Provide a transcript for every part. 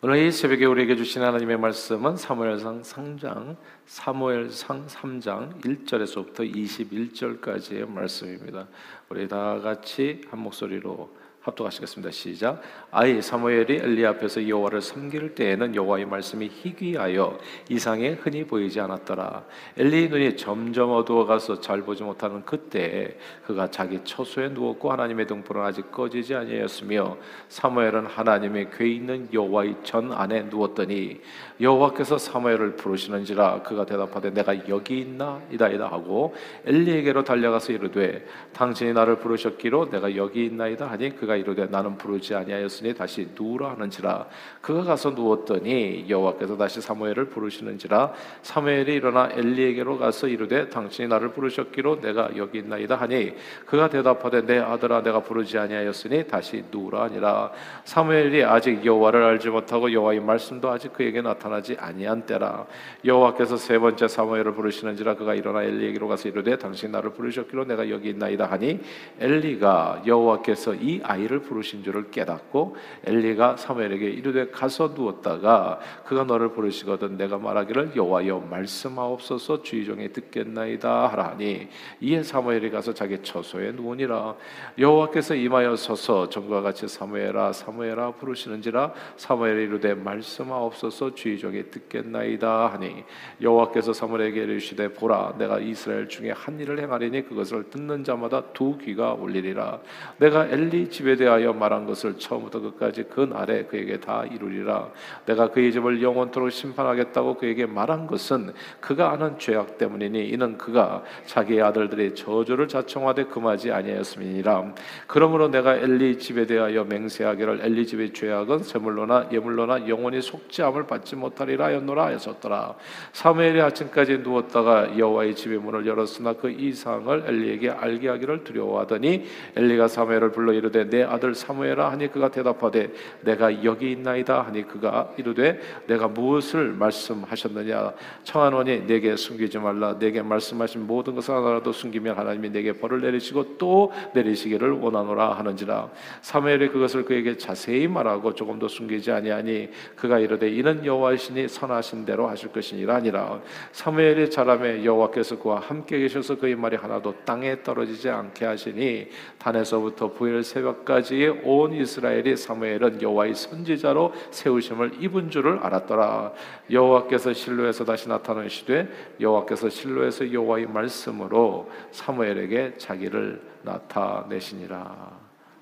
오늘 이 새벽에 우리에게 주신 하나님의 말씀은 사무엘상 상장 사무엘상 3장 1절에서부터 21절까지의 말씀입니다. 우리 다 같이 한 목소리로 합독하시겠습니다. 시작. 아이 사무엘이 엘리 앞에서 여호와를 섬길 때에는 여호와의 말씀이 희귀하여 이상에 흔히 보이지 않았더라. 엘리의 눈이 점점 어두워가서 잘 보지 못하는 그때 그가 자기 처소에 누웠고 하나님의 등불은 아직 꺼지지 아니하였으며 사무엘은 하나님의 궤 있는 여호와의 전 안에 누웠더니 여호와께서 사무엘을 부르시는지라 그가 대답하되 내가 여기 있나 이다이다 하고 엘리에게로 달려가서 이르되 당신이 나를 부르셨기로 내가 여기 있나이다 하니 그가 이르되 나는 부르지 아니하였으니 다시 누우라 하는지라. 그가 가서 누웠더니 여호와께서 다시 사무엘을 부르시는지라. 사무엘이 일어나 엘리에게로 가서 이르되 당신이 나를 부르셨기로 내가 여기 있나이다 하니 그가 대답하되 내 아들아 내가 부르지 아니하였으니 다시 누우라 하니라. 사무엘이 아직 여호와를 알지 못하고 여호와의 말씀도 아직 그에게 나타나지 아니한 때라. 여호와께서 세 번째 사무엘을 부르시는지라 그가 일어나 엘리에게로 가서 이르되 당신 나를 부르셨기로 내가 여기 있나이다 하니 엘리가 여호와께서 이 아이 아이를 부르신 줄을 깨닫고 엘리가 사무엘에게 이르되 가서 누웠다가 그가 너를 부르시거든 내가 말하기를 여호와여 말씀하옵소서 주의 종이 듣겠나이다 하라니 이에 사무엘이 가서 자기 처소에 누우니라. 여호와께서 임하여 서서 전과 같이 사무엘아 사무엘아 부르시는지라 사무엘이 이르되 말씀하옵소서 주의 종이 듣겠나이다 하니 여호와께서 사무엘에게 이르시되 보라 내가 이스라엘 중에 한 일을 행하리니 그것을 듣는 자마다 두 귀가 울리리라. 내가 엘리 집에 대하여 말한 것을 처음부터 끝까지 그 날에 그에게 다 이루리라. 내가 그의 집을 영원토록 심판하겠다고 그에게 말한 것은 그가 아는 죄악 때문이니 이는 그가 자기의 아들들의 저주를 자청하되 금하지 아니하였음이니라. 그러므로 내가 엘리 집에 대하여 맹세하기를 엘리 집의 죄악은 제물로나 예물로나 영원히 속죄함을 받지 못하리라 하였노라 하였었더라. 사무엘이 아침까지 누웠다가 여호와의 집의 문을 열었으나 그 이상을 엘리에게 알게 하기를 두려워하더니 엘리가 사무엘을 불러 이르되 내 아들 사무엘아 하니 그가 대답하되 내가 여기 있나이다 하니 그가 이르되 내가 무엇을 말씀하셨느냐? 청하노니 내게 숨기지 말라. 내게 말씀하신 모든 것을 하나라도 숨기면 하나님이 내게 벌을 내리시고 또 내리시기를 원하노라 하는지라. 사무엘이 그것을 그에게 자세히 말하고 조금도 숨기지 아니하니 그가 이르되 이는 여호와이시니 선하신 대로 하실 것이니라 아니라. 사무엘이 자라매 여호와께서 그와 함께 계셔서 그의 말이 하나도 땅에 떨어지지 않게 하시니 단에서부터 부일 새벽까지 때까지 온 이스라엘이 사무엘은 여호와의 선지자로 세우심을 입은 줄을 알았더라. 여호와께서 실로에서 다시 나타나시되 여호와께서 실로에서 여호와의 말씀으로 사무엘에게 자기를 나타내시니라.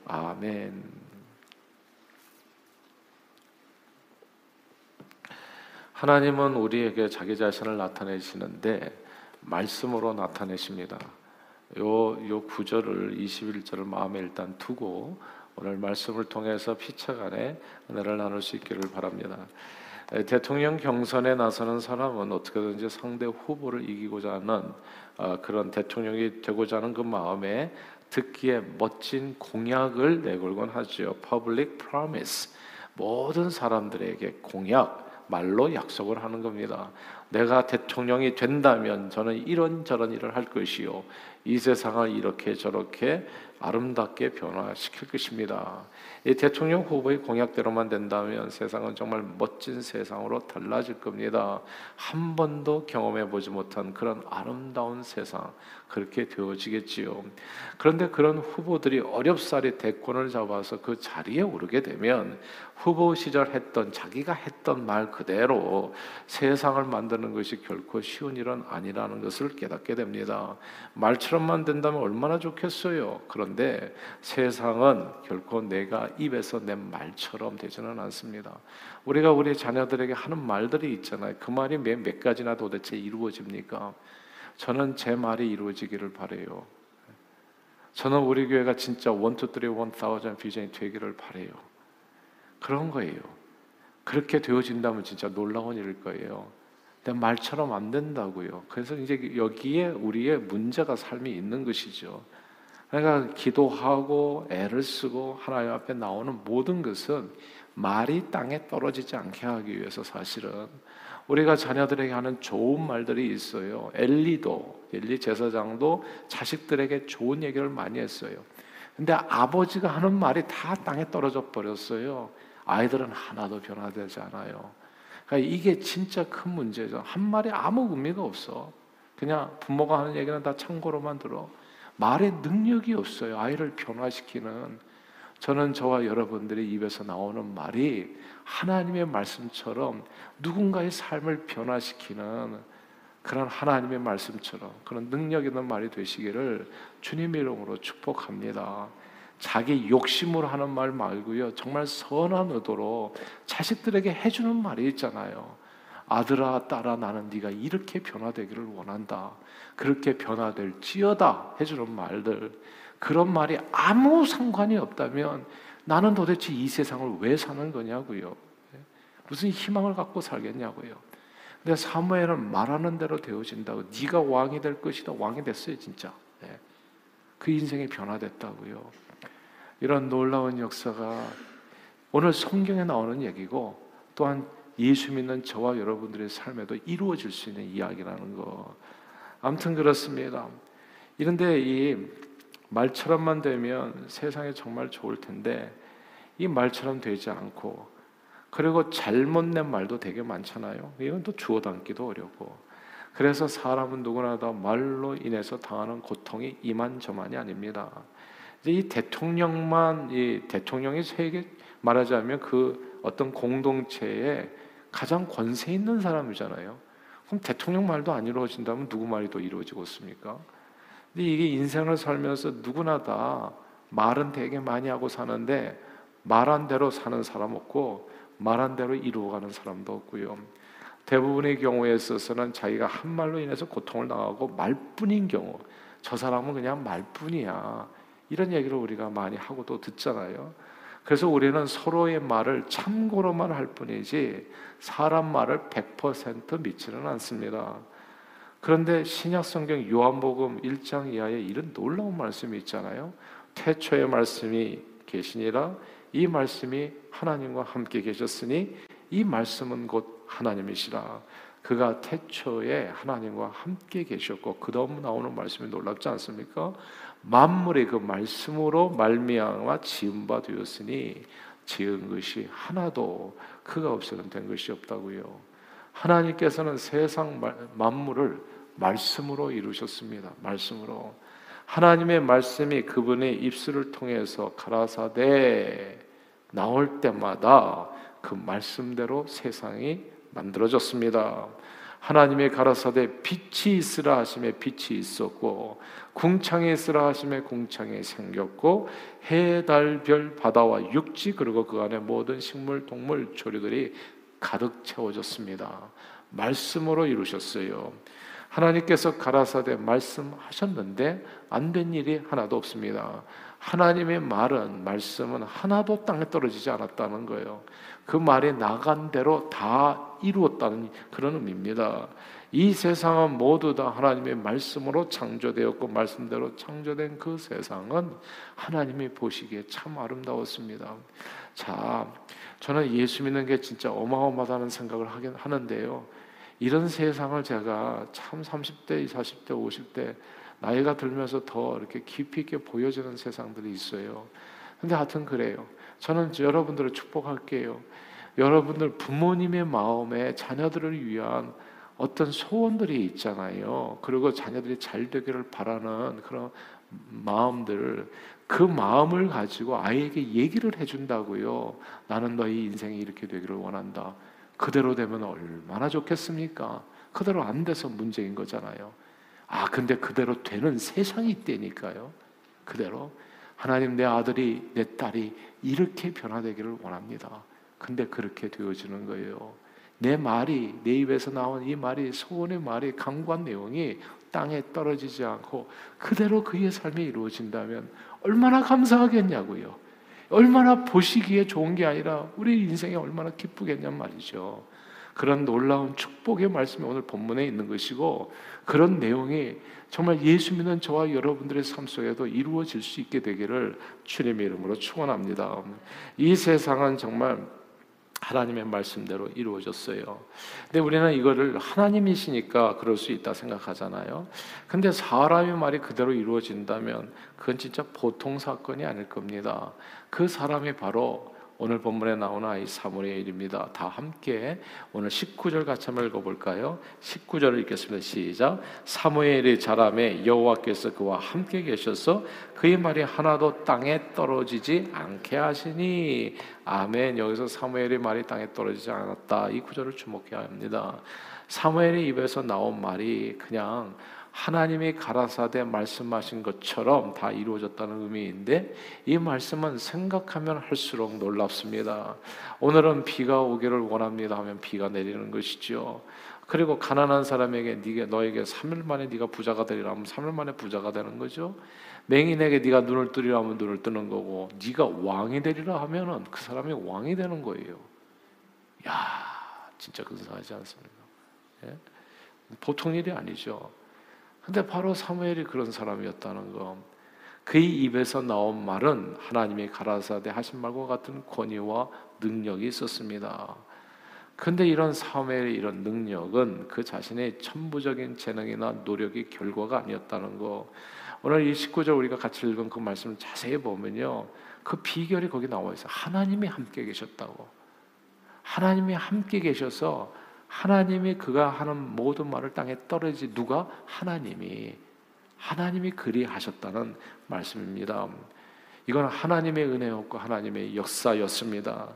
아멘. 하나님은 우리에게 자기 자신을 나타내시는데 말씀으로 나타내십니다. 요, 요 구절을 21절을 마음에 일단 두고 오늘 말씀을 통해서 피차간에 은혜를 나눌 수 있기를 바랍니다. 대통령 경선에 나서는 사람은 어떻게든지 상대 후보를 이기고자 하는 어, 그런 대통령이 되고자 하는 그 마음에 듣기에 멋진 공약을 내걸곤 하죠. Public promise. 모든 사람들에게 공약, 말로 약속을 하는 겁니다. 내가 대통령이 된다면 저는 이런 저런 일을 할 것이요. 이 세상을 이렇게 저렇게 아름답게 변화시킬 것입니다. 이 대통령 후보의 공약대로만 된다면 세상은 정말 멋진 세상으로 달라질 겁니다. 한 번도 경험해 보지 못한 그런 아름다운 세상 그렇게 되어지겠지요. 그런데 그런 후보들이 어렵사리 대권을 잡아서 그 자리에 오르게 되면 후보 시절 했던 자기가 했던 말 그대로 세상을 만드는 것이 결코 쉬운 일은 아니라는 것을 깨닫게 됩니다. 말처럼만 된다면 얼마나 좋겠어요. 그런 데 세상은 결코 내가 입에서 낸 말처럼 되지는 않습니다. 우리가 우리 자녀들에게 하는 말들이 있잖아요. 그 말이 몇, 몇 가지나 도대체 이루어집니까? 저는 제 말이 이루어지기를 바래요. 저는 우리 교회가 진짜 one two three one thousand 비전이 되기를 바래요. 그런 거예요. 그렇게 되어진다면 진짜 놀라운 일일 거예요. 근데 말처럼 안 된다고요. 그래서 이제 여기에 우리의 문제가 삶이 있는 것이죠. 그러니까 기도하고 애를 쓰고 하나님 앞에 나오는 모든 것은 말이 땅에 떨어지지 않게 하기 위해서 사실은 우리가 자녀들에게 하는 좋은 말들이 있어요. 엘리도 엘리 제사장도 자식들에게 좋은 얘기를 많이 했어요. 근데 아버지가 하는 말이 다 땅에 떨어져 버렸어요. 아이들은 하나도 변화되지 않아요. 그러니까 이게 진짜 큰 문제죠. 한 말이 아무 의미가 없어. 그냥 부모가 하는 얘기는 다 참고로만 들어. 말에 능력이 없어요. 아이를 변화시키는. 저는 저와 여러분들의 입에서 나오는 말이 하나님의 말씀처럼 누군가의 삶을 변화시키는 그런 하나님의 말씀처럼 그런 능력 있는 말이 되시기를 주님의 이름으로 축복합니다. 자기 욕심으로 하는 말 말고요. 정말 선한 의도로 자식들에게 해주는 말이 있잖아요. 아들아 딸아 나는 네가 이렇게 변화되기를 원한다. 그렇게 변화될지어다 해주는 말들 그런 말이 아무 상관이 없다면 나는 도대체 이 세상을 왜 사는 거냐고요. 무슨 희망을 갖고 살겠냐고요. 근데 사무엘은 말하는 대로 되어진다고 네가 왕이 될 것이다 왕이 됐어요 진짜. 그 인생이 변화됐다고요. 이런 놀라운 역사가 오늘 성경에 나오는 얘기고 또한 예수 믿는 저와 여러분들의 삶에도 이루어질 수 있는 이야기라는 거. 아무튼 그렇습니다. 이런데 이 말처럼만 되면 세상에 정말 좋을 텐데 이 말처럼 되지 않고 그리고 잘못된 말도 되게 많잖아요. 이건 또 주워 담기도 어렵고. 그래서 사람은 누구나 다 말로 인해서 당하는 고통이 이만저만이 아닙니다. 이 대통령만 이 대통령이 세계 말하자면 그 어떤 공동체에 가장 권세 있는 사람이잖아요. 그럼 대통령 말도 안 이루어진다면 누구 말이 더 이루어지겠습니까? 근데 이게 인생을 살면서 누구나 다 말은 되게 많이 하고 사는데 말한 대로 사는 사람 없고 말한 대로 이루어가는 사람도 없고요. 대부분의 경우에 있어서는 자기가 한 말로 인해서 고통을 당하고 말뿐인 경우, 저 사람은 그냥 말뿐이야. 이런 얘기를 우리가 많이 하고 또 듣잖아요. 그래서 우리는 서로의 말을 참고로만 할 뿐이지 사람 말을 100% 믿지는 않습니다. 그런데 신약 성경 요한복음 1장 이하에 이런 놀라운 말씀이 있잖아요. 태초의 말씀이 계시니라 이 말씀이 하나님과 함께 계셨으니 이 말씀은 곧 하나님이시라. 그가 태초에 하나님과 함께 계셨고 그 다음 나오는 말씀이 놀랍지 않습니까? 만물의 그 말씀으로 말미암아 지은 바 되었으니 지은 것이 하나도 그가 없어는 된 것이 없다고요. 하나님께서는 세상 만물을 말씀으로 이루셨습니다. 말씀으로 하나님의 말씀이 그분의 입술을 통해서 가라사대 나올 때마다 그 말씀대로 세상이 만들어졌습니다. 하나님의 가라사대 빛이 있으라 하심에 빛이 있었고 궁창에 있으라 하심에 궁창이 생겼고 해, 달, 별, 바다와 육지 그리고 그 안에 모든 식물, 동물, 조류들이 가득 채워졌습니다. 말씀으로 이루셨어요. 하나님께서 가라사대 말씀하셨는데 안 된 일이 하나도 없습니다. 하나님의 말은 말씀은 하나도 땅에 떨어지지 않았다는 거예요. 그 말이 나간 대로 다 이루었다는 그런 의미입니다. 이 세상은 모두 다 하나님의 말씀으로 창조되었고 말씀대로 창조된 그 세상은 하나님이 보시기에 참 아름다웠습니다. 자, 저는 예수 믿는 게 진짜 어마어마하다는 생각을 하긴 하는데요. 이런 세상을 제가 참 30대, 40대, 50대 나이가 들면서 더 이렇게 깊이 있게 보여지는 세상들이 있어요. 근데 하여튼 그래요. 저는 여러분들을 축복할게요. 여러분들 부모님의 마음에 자녀들을 위한 어떤 소원들이 있잖아요. 그리고 자녀들이 잘 되기를 바라는 그런 마음들, 그 마음을 가지고 아이에게 얘기를 해준다고요. 나는 너희 인생이 이렇게 되기를 원한다. 그대로 되면 얼마나 좋겠습니까? 그대로 안 돼서 문제인 거잖아요. 아, 근데 그대로 되는 세상이 있다니까요. 그대로. 하나님 내 아들이, 내 딸이 이렇게 변화되기를 원합니다. 근데 그렇게 되어지는 거예요. 내 말이, 내 입에서 나온 이 말이, 소원의 말이, 강구한 내용이 땅에 떨어지지 않고 그대로 그의 삶이 이루어진다면 얼마나 감사하겠냐고요. 얼마나 보시기에 좋은 게 아니라 우리 인생이 얼마나 기쁘겠냔 말이죠. 그런 놀라운 축복의 말씀이 오늘 본문에 있는 것이고 그런 내용이 정말 예수 믿는 저와 여러분들의 삶 속에도 이루어질 수 있게 되기를 주님의 이름으로 축원합니다. 이 세상은 정말 하나님의 말씀대로 이루어졌어요. 근데 우리는 이거를 하나님이시니까 그럴 수 있다 생각하잖아요. 근데 사람의 말이 그대로 이루어진다면 그건 진짜 보통 사건이 아닐 겁니다. 그 사람이 바로 오늘 본문에 나오는 아이 사무엘의 일입니다. 다 함께 오늘 19절 같이 한번 읽어볼까요? 19절을 읽겠습니다. 시작. 사무엘이 자람에 여호와께서 그와 함께 계셔서 그의 말이 하나도 땅에 떨어지지 않게 하시니 아멘. 여기서 사무엘의 말이 땅에 떨어지지 않았다. 이 구절을 주목해야 합니다. 사무엘의 입에서 나온 말이 그냥 하나님이 가라사대 말씀하신 것처럼 다 이루어졌다는 의미인데 이 말씀은 생각하면 할수록 놀랍습니다. 오늘은 비가 오기를 원합니다 하면 비가 내리는 것이죠. 그리고 가난한 사람에게 네가 너에게 3일 만에 네가 부자가 되리라 하면 3일 만에 부자가 되는 거죠. 맹인에게 네가 눈을 뜨리라 하면 눈을 뜨는 거고 네가 왕이 되리라 하면은 그 사람이 왕이 되는 거예요. 야, 진짜 근사하지 않습니까? 예? 보통 일이 아니죠. 근데 바로 사무엘이 그런 사람이었다는 거. 그의 입에서 나온 말은 하나님이 가라사대 하신 말과 같은 권위와 능력이 있었습니다. 근데 이런 사무엘의 이런 능력은 그 자신의 천부적인 재능이나 노력의 결과가 아니었다는 거. 오늘 이 19절 우리가 같이 읽은 그 말씀을 자세히 보면요. 그 비결이 거기 나와 있어요. 하나님이 함께 계셨다고. 하나님이 함께 계셔서 하나님이 그가 하는 모든 말을 땅에 떨어지 누가 하나님이 하나님이 그리하셨다는 말씀입니다. 이건 하나님의 은혜였고 하나님의 역사였습니다.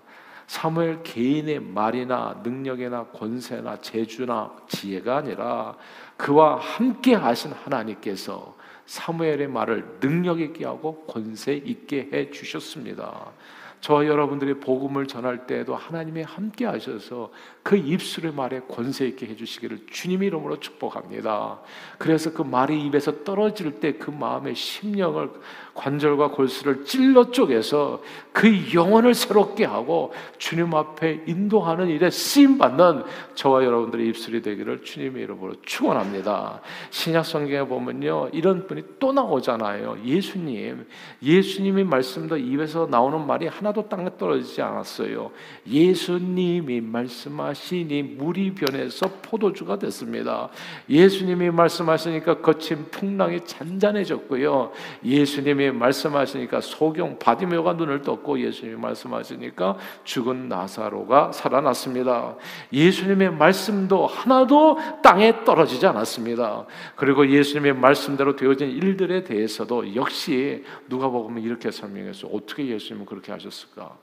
사무엘 개인의 말이나 능력이나 권세나 재주나 지혜가 아니라 그와 함께 하신 하나님께서 사무엘의 말을 능력 있게 하고 권세 있게 해 주셨습니다. 저 여러분들이 복음을 전할 때에도 하나님이 함께 하셔서 그 입술의 말에 권세 있게 해주시기를 주님 이름으로 축복합니다. 그래서 그 말이 입에서 떨어질 때 그 마음의 심령을 관절과 골수를 찔러 쪼개서 그 영혼을 새롭게 하고 주님 앞에 인도하는 일에 쓰임 받는 저와 여러분들의 입술이 되기를 주님의 이름으로 축원합니다. 신약 성경에 보면요 이런 분이 또 나오잖아요. 예수님, 예수님이 말씀도 입에서 나오는 말이 하나 도 땅에 떨어지지 않았어요. 예수님이 말씀하시니 물이 변해서 포도주가 됐습니다. 예수님이 말씀하시니까 거친 풍랑이 잔잔해졌고요. 예수님이 말씀하시니까 소경 바디메오가 눈을 떴고 예수님이 말씀하시니까 죽은 나사로가 살아났습니다. 예수님의 말씀도 하나도 땅에 떨어지지 않았습니다. 그리고 예수님의 말씀대로 되어진 일들에 대해서도 역시 누가 보면 이렇게 설명했어. 어떻게 예수님은 그렇게 하셨 을까?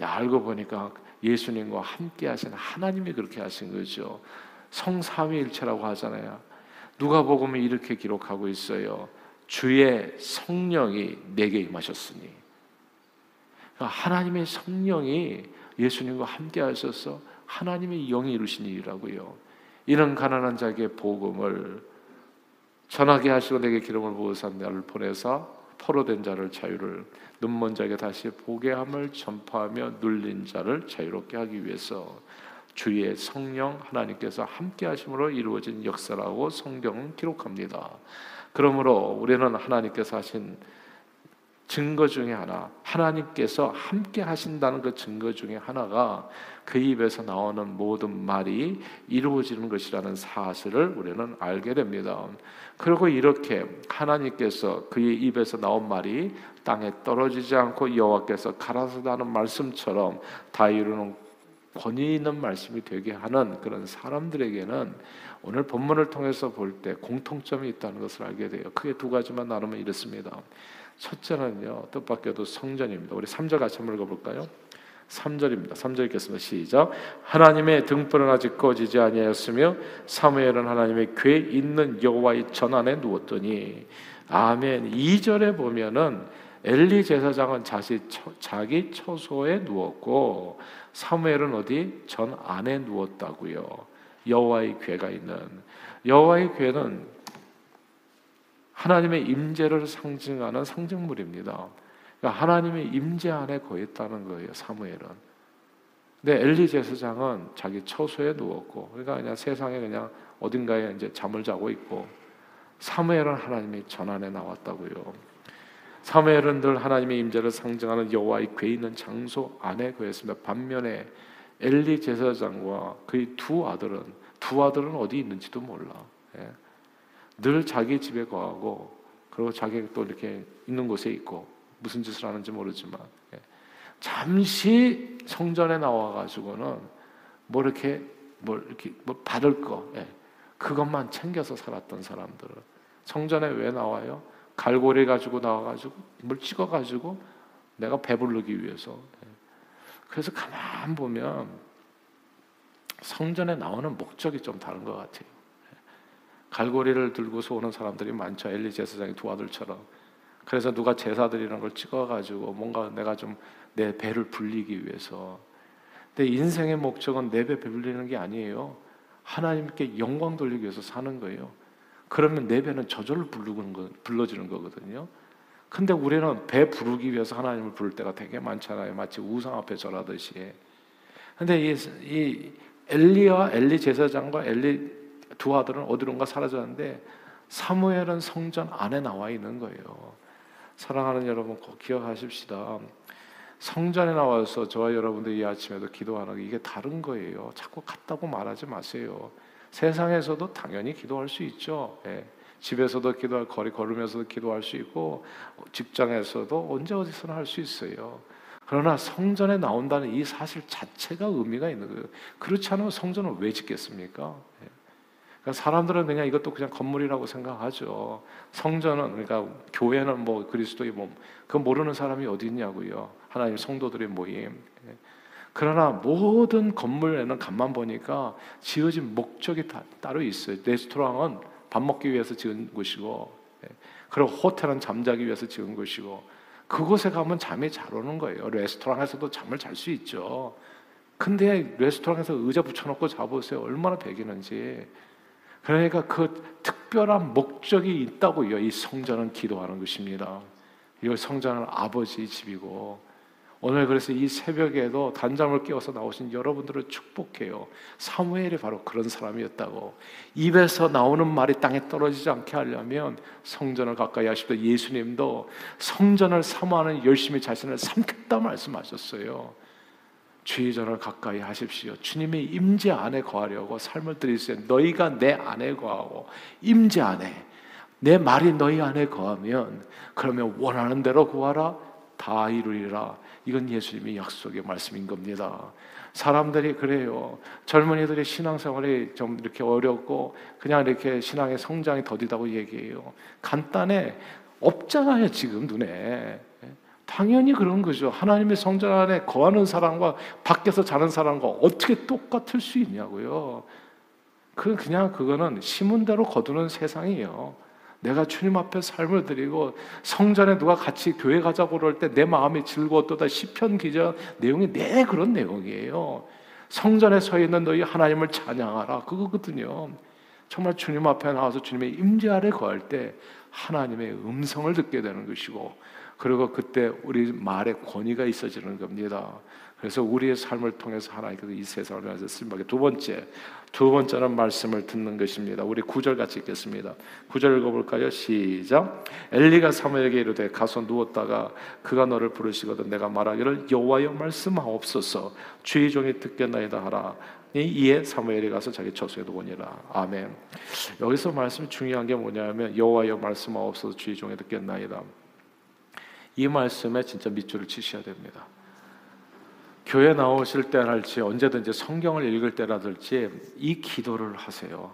알고 보니까 예수님과 함께 하신 하나님이 그렇게 하신 거죠. 성삼위일체라고 하잖아요. 누가 보면 이렇게 기록하고 있어요. 주의 성령이 내게 임하셨으니 그러니까 하나님의 성령이 예수님과 함께 하셔서 하나님의 영이 이루신 일이라고요. 이런 가난한 자에게 복음을 전하게 하시고 내게 기름을 부으사 나를 보내사 포로된 자를 자유를 눈먼 자에게 다시 보게 함을 전파하며 눌린 자를 자유롭게 하기 위해서 주의 성령 하나님께서 함께 하심으로 이루어진 역사라고 성경은 기록합니다. 그러므로 우리는 하나님께서 하신 증거 중에 하나, 하나님께서 함께 하신다는 그 증거 중에 하나가 그 입에서 나오는 모든 말이 이루어지는 것이라는 사실을 우리는 알게 됩니다. 그리고 이렇게 하나님께서 그의 입에서 나온 말이 땅에 떨어지지 않고 여호와께서 가라사다는 말씀처럼 다 이루는 권위 있는 말씀이 되게 하는 그런 사람들에게는 오늘 본문을 통해서 볼 때 공통점이 있다는 것을 알게 돼요. 크게 두 가지만 나누면 이렇습니다. 첫째는요, 뜻밖에도 성전입니다. 우리 3절 같이 한번 읽어볼까요? 3절입니다. 3절 읽겠습니다. 시작. 하나님의 등불은 아직 꺼지지 아니하였으며 사무엘은 하나님의 궤 있는 여호와의 전안에 누웠더니 아멘. 2절에 보면은 엘리 제사장은 자시, 자기 처소에 누웠고 사무엘은 어디 전 안에 누웠다고요. 여호와의 궤가 있는 여호와의 궤는 하나님의 임재를 상징하는 상징물입니다. 그러니까 하나님의 임재 안에 거했다는 거예요. 사무엘은. 근데 엘리 제사장은 자기 처소에 누웠고, 그러니까 그냥 세상에 그냥 어딘가에 이제 잠을 자고 있고, 사무엘은 하나님의 전안에 나왔다고요. 사무엘은 늘 하나님의 임재를 상징하는 여호와의 궤 있는 장소 안에 거했습니다. 반면에 엘리 제사장과 그의 두 아들은 두 아들은 어디 있는지도 몰라. 예. 늘 자기 집에 거하고 그리고 자기 또 이렇게 있는 곳에 있고 무슨 짓을 하는지 모르지만 예. 잠시 성전에 나와 가지고는 뭐 이렇게 뭐 이렇게 뭐 받을 거 예. 그것만 챙겨서 살았던 사람들은 성전에 왜 나와요? 갈고리 가지고 나와 가지고 물 찍어 가지고 내가 배부르기 위해서 예. 그래서 가만 보면 성전에 나오는 목적이 좀 다른 것 같아요. 예. 갈고리를 들고서 오는 사람들이 많죠. 엘리 제사장의 두 아들처럼. 그래서 누가 제사 드리는 걸 찍어가지고 뭔가 내가 좀 내 배를 불리기 위해서. 근데 인생의 목적은 내 배 불리는 게 아니에요. 하나님께 영광 돌리기 위해서 사는 거예요. 그러면 내 배는 저절로 부르는 거, 불러지는 거거든요. 근데 우리는 배 부르기 위해서 하나님을 부를 때가 되게 많잖아요. 마치 우상 앞에 절하듯이. 근데 이, 이 엘리와 엘리 제사장과 엘리 두 아들은 어디론가 사라졌는데 사무엘은 성전 안에 나와 있는 거예요. 사랑하는 여러분 꼭 기억하십시다. 성전에 나와서 저와 여러분들 이 아침에도 기도하는 게 이게 다른 거예요. 자꾸 같다고 말하지 마세요. 세상에서도 당연히 기도할 수 있죠. 예. 집에서도 기도할 거리 걸으면서도 기도할 수 있고 직장에서도 언제 어디서나 할 수 있어요. 그러나 성전에 나온다는 이 사실 자체가 의미가 있는 거예요. 그렇지 않으면 성전을 왜 짓겠습니까? 예. 그러니까 사람들은 그냥 이것도 그냥 건물이라고 생각하죠. 성전은 그러니까 교회는 뭐 그리스도의 몸, 그 모르는 사람이 어디 있냐고요. 하나님 성도들의 모임. 예. 그러나 모든 건물에는 간만 보니까 지어진 목적이 다, 따로 있어요. 레스토랑은 밥 먹기 위해서 지은 곳이고, 예. 그리고 호텔은 잠자기 위해서 지은 곳이고, 그곳에 가면 잠이 잘 오는 거예요. 레스토랑에서도 잠을 잘 수 있죠. 근데 레스토랑에서 의자 붙여놓고 자보세요. 얼마나 배기는지. 그러니까 그 특별한 목적이 있다고요. 이 성전은 기도하는 것입니다. 이 성전은 아버지 집이고 오늘 그래서 이 새벽에도 단잠을 깨워서 나오신 여러분들을 축복해요. 사무엘이 바로 그런 사람이었다고. 입에서 나오는 말이 땅에 떨어지지 않게 하려면 성전을 가까이 하십시오. 예수님도 성전을 사모하는 열심히 자신을 삼겠다 말씀하셨어요. 주의전을 가까이 하십시오. 주님의 임재 안에 거하려고 삶을 들이세요. 너희가 내 안에 거하고 임재 안에 내 말이 너희 안에 거하면 그러면 원하는 대로 구하라 다 이루리라. 이건 예수님의 약속의 말씀인 겁니다. 사람들이 그래요. 젊은이들의 신앙생활이 좀 이렇게 어렵고 그냥 이렇게 신앙의 성장이 더디다고 얘기해요. 간단해. 없잖아요, 지금 눈에. 당연히 그런 거죠. 하나님의 성전 안에 거하는 사람과 밖에서 자는 사람과 어떻게 똑같을 수 있냐고요. 그 그냥 그거는 심은 대로 거두는 세상이에요. 내가 주님 앞에 삶을 드리고 성전에 누가 같이 교회 가자고 그럴 때 내 마음이 즐거웠다 시편 기자 내용이 내 그런 내용이에요. 성전에 서 있는 너희 하나님을 찬양하라 그거거든요. 정말 주님 앞에 나와서 주님의 임재 아래 거할 때 하나님의 음성을 듣게 되는 것이고 그리고 그때 우리 말에 권위가 있어지는 겁니다. 그래서 우리의 삶을 통해서 하나님께서 이 세상을 위해서 쓰임받게 두 번째 두 번째는 말씀을 듣는 것입니다. 우리 구절 같이 읽겠습니다. 구절 읽어볼까요? 시작. 엘리가 사무엘에게 이르되 가서 누웠다가 그가 너를 부르시거든 내가 말하기를 여호와여 말씀하옵소서 주의 종이 듣겠나이다 하라. 이에 사무엘이 가서 자기 처소에 누우니라. 아멘. 여기서 말씀이 중요한 게 뭐냐면 여호와여 말씀하옵소서 주의 종이 듣겠나이다. 이 말씀에 진짜 밑줄을 치셔야 됩니다. 교회 나오실 때랄지 언제든지 성경을 읽을 때라든지 이 기도를 하세요.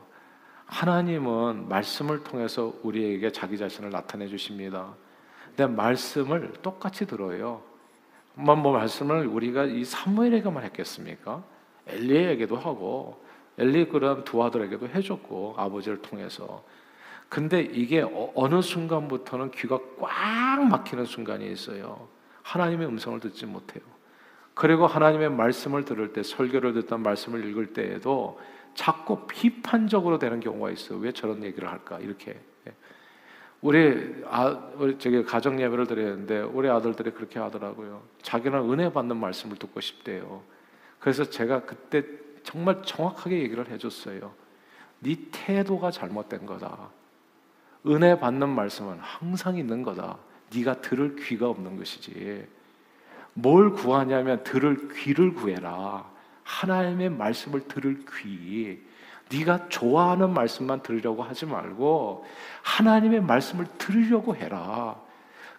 하나님은 말씀을 통해서 우리에게 자기 자신을 나타내 주십니다. 근데 말씀을 똑같이 들어요. 뭐 말씀을 우리가 이 사무엘에게만 했겠습니까? 엘리에게도 하고 엘리 그런 두 아들에게도 해줬고 아버지를 통해서. 근데 이게 어, 어느 순간부터는 귀가 꽉 막히는 순간이 있어요. 하나님의 음성을 듣지 못해요. 그리고 하나님의 말씀을 들을 때 설교를 듣던 말씀을 읽을 때에도 자꾸 비판적으로 되는 경우가 있어요. 왜 저런 얘기를 할까? 이렇게. 우리 아 우리 저기 가정 예배를 드렸는데 우리 아들들이 그렇게 하더라고요. 자기는 은혜 받는 말씀을 듣고 싶대요. 그래서 제가 그때 정말 정확하게 얘기를 해줬어요. 네 태도가 잘못된 거다. 은혜 받는 말씀은 항상 있는 거다. 네가 들을 귀가 없는 것이지. 뭘 구하냐면 들을 귀를 구해라. 하나님의 말씀을 들을 귀. 네가 좋아하는 말씀만 들으려고 하지 말고 하나님의 말씀을 들으려고 해라.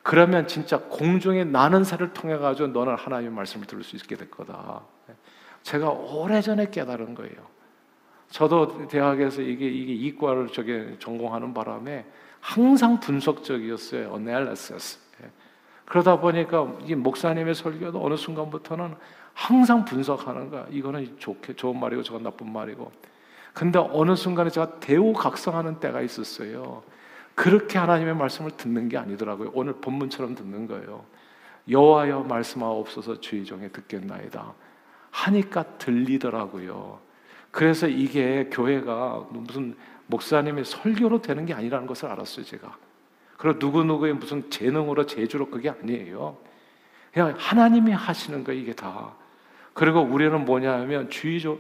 그러면 진짜 공중에 나는 새를 통해 가지고 너는 하나님의 말씀을 들을 수 있게 될 거다. 제가 오래전에 깨달은 거예요. 저도 대학에서 이게 이게 이과를 저게 전공하는 바람에 항상 분석적이었어요. 어넬레시스. 그러다 보니까 이 목사님의 설교도 어느 순간부터는 항상 분석하는 거야. 이거는 좋게 좋은 말이고 저건 나쁜 말이고. 근데 어느 순간에 제가 대우각성하는 때가 있었어요. 그렇게 하나님의 말씀을 듣는 게 아니더라고요. 오늘 본문처럼 듣는 거예요. 여호와여 말씀하옵소서 주의 종에 듣겠나이다. 하니까 들리더라고요. 그래서 이게 교회가 무슨 목사님의 설교로 되는 게 아니라는 것을 알았어요, 제가. 그리고 누구누구의 무슨 재능으로 재주로 그게 아니에요. 그냥 하나님이 하시는 거예요, 이게 다. 그리고 우리는 뭐냐 하면 주의종,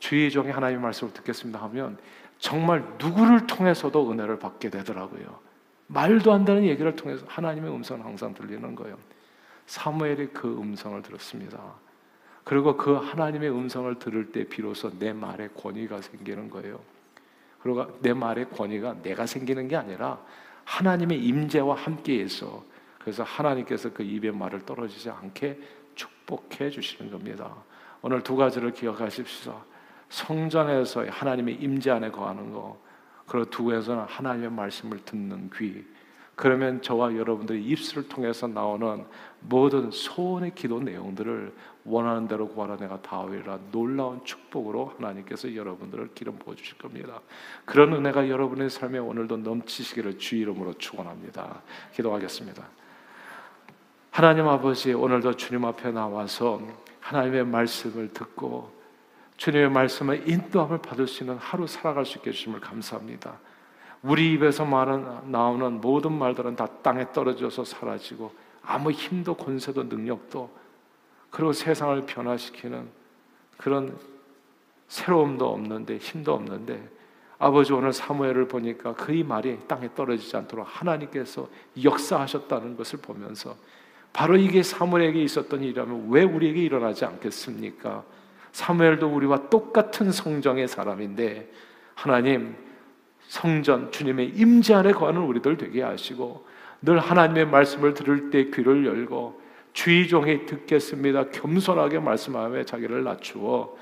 주의종의 하나님의 말씀을 듣겠습니다 하면 정말 누구를 통해서도 은혜를 받게 되더라고요. 말도 안 되는 얘기를 통해서 하나님의 음성은 항상 들리는 거예요. 사무엘이 그 음성을 들었습니다. 그리고 그 하나님의 음성을 들을 때 비로소 내 말에 권위가 생기는 거예요. 그리고 내 말에 권위가 내가 생기는 게 아니라 하나님의 임재와 함께해서 그래서 하나님께서 그 입의 말을 떨어지지 않게 축복해 주시는 겁니다. 오늘 두 가지를 기억하십시오. 성전에서 하나님의 임재 안에 거하는 거, 그리고 두 개에서는 하나님의 말씀을 듣는 귀. 그러면 저와 여러분들이 입술을 통해서 나오는 모든 소원의 기도 내용들을 원하는 대로 구하라 내가 다하리라 놀라운 축복으로 하나님께서 여러분들을 기름 부어 주실 겁니다. 그런 은혜가 여러분의 삶에 오늘도 넘치시기를 주 이름으로 축원합니다. 기도하겠습니다. 하나님 아버지 오늘도 주님 앞에 나와서 하나님의 말씀을 듣고 주님의 말씀을 인도함을 받을 수 있는 하루 살아갈 수 있게 해주심을 감사합니다. 우리 입에서 말은 나오는 모든 말들은 다 땅에 떨어져서 사라지고 아무 힘도 권세도 능력도 그리고 세상을 변화시키는 그런 새로움도 없는데 힘도 없는데 아버지 오늘 사무엘을 보니까 그의 말이 땅에 떨어지지 않도록 하나님께서 역사하셨다는 것을 보면서 바로 이게 사무엘에게 있었던 일이라면 왜 우리에게 일어나지 않겠습니까? 사무엘도 우리와 똑같은 성정의 사람인데 하나님 성전 주님의 임재 안에 거하는 우리들 되게 하시고 늘 하나님의 말씀을 들을 때 귀를 열고 주의 종이 듣겠습니다. 겸손하게 말씀하며 자기를 낮추어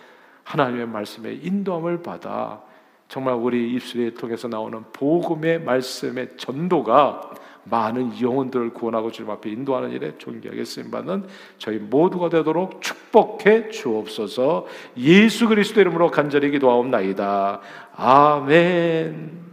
하나님의 말씀에 인도함을 받아 정말 우리 입술에 통해서 나오는 복음의 말씀의 전도가 많은 영혼들을 구원하고 주님 앞에 인도하는 일에 존귀하게 쓰임 받는 저희 모두가 되도록 축복해 주옵소서. 예수 그리스도 이름으로 간절히 기도하옵나이다. 아멘.